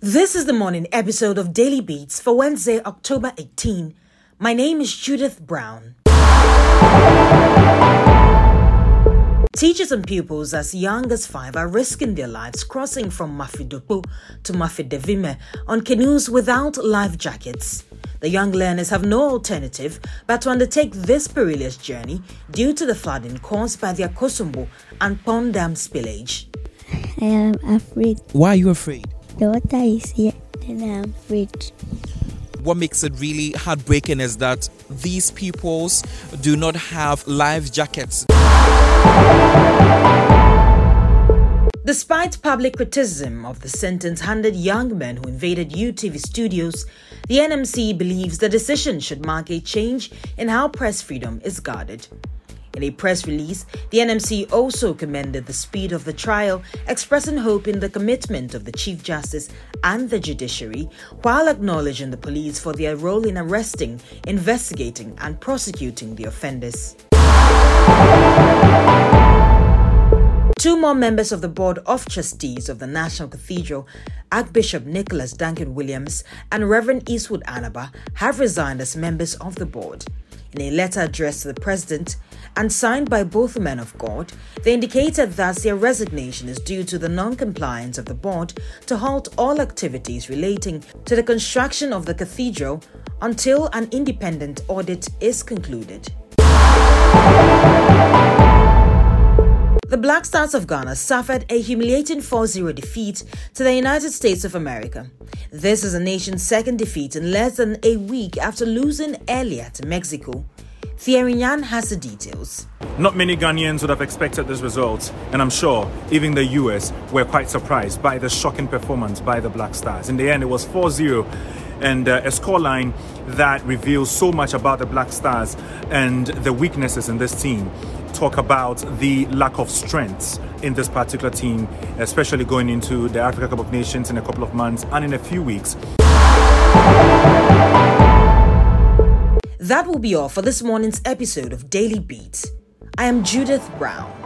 This is the morning episode of Daily Beats for Wednesday, October 18. My name is Judith Brown. Teachers and pupils as young as five are risking their lives crossing from Mafidopo to Mafidevime on canoes without life jackets. The young learners have no alternative but to undertake this perilous journey due to the flooding caused by the Akosombo and Kpong Dam spillage. I am afraid. Why are you afraid? The water is here, and I am afraid. What makes it really heartbreaking is that these peoples do not have life jackets. Despite public criticism of the sentence handed young men who invaded UTV studios, the NMC believes the decision should mark a change in how press freedom is guarded. In a press release, the NMC also commended the speed of the trial, expressing hope in the commitment of the Chief Justice and the judiciary, while acknowledging the police for their role in arresting, investigating, and prosecuting the offenders. Two more members of the Board of Trustees of the National Cathedral, Archbishop Nicholas Duncan Williams and Reverend Eastwood Anaba, have resigned as members of the board. In a letter addressed to the President and signed by both men of God, they indicated that their resignation is due to the non compliance of the board to halt all activities relating to the construction of the cathedral until an independent audit is concluded. The Black Stars of Ghana suffered a humiliating 4 0 defeat to the United States of America. This is the nation's second defeat in less than a week after losing earlier to Mexico. Thierry Nyan has the details. Not many Ghanaians would have expected this result, and I'm sure even the US were quite surprised by the shocking performance by the Black Stars. In the end, it was 4 0 and uh, a scoreline that reveals so much about the Black Stars and the weaknesses in this team talk about the lack of strength in this particular team, especially going into the Africa Cup of Nations in a couple of months and in a few weeks. That will be all for this morning's episode of Daily Beats. I am Judith Brown.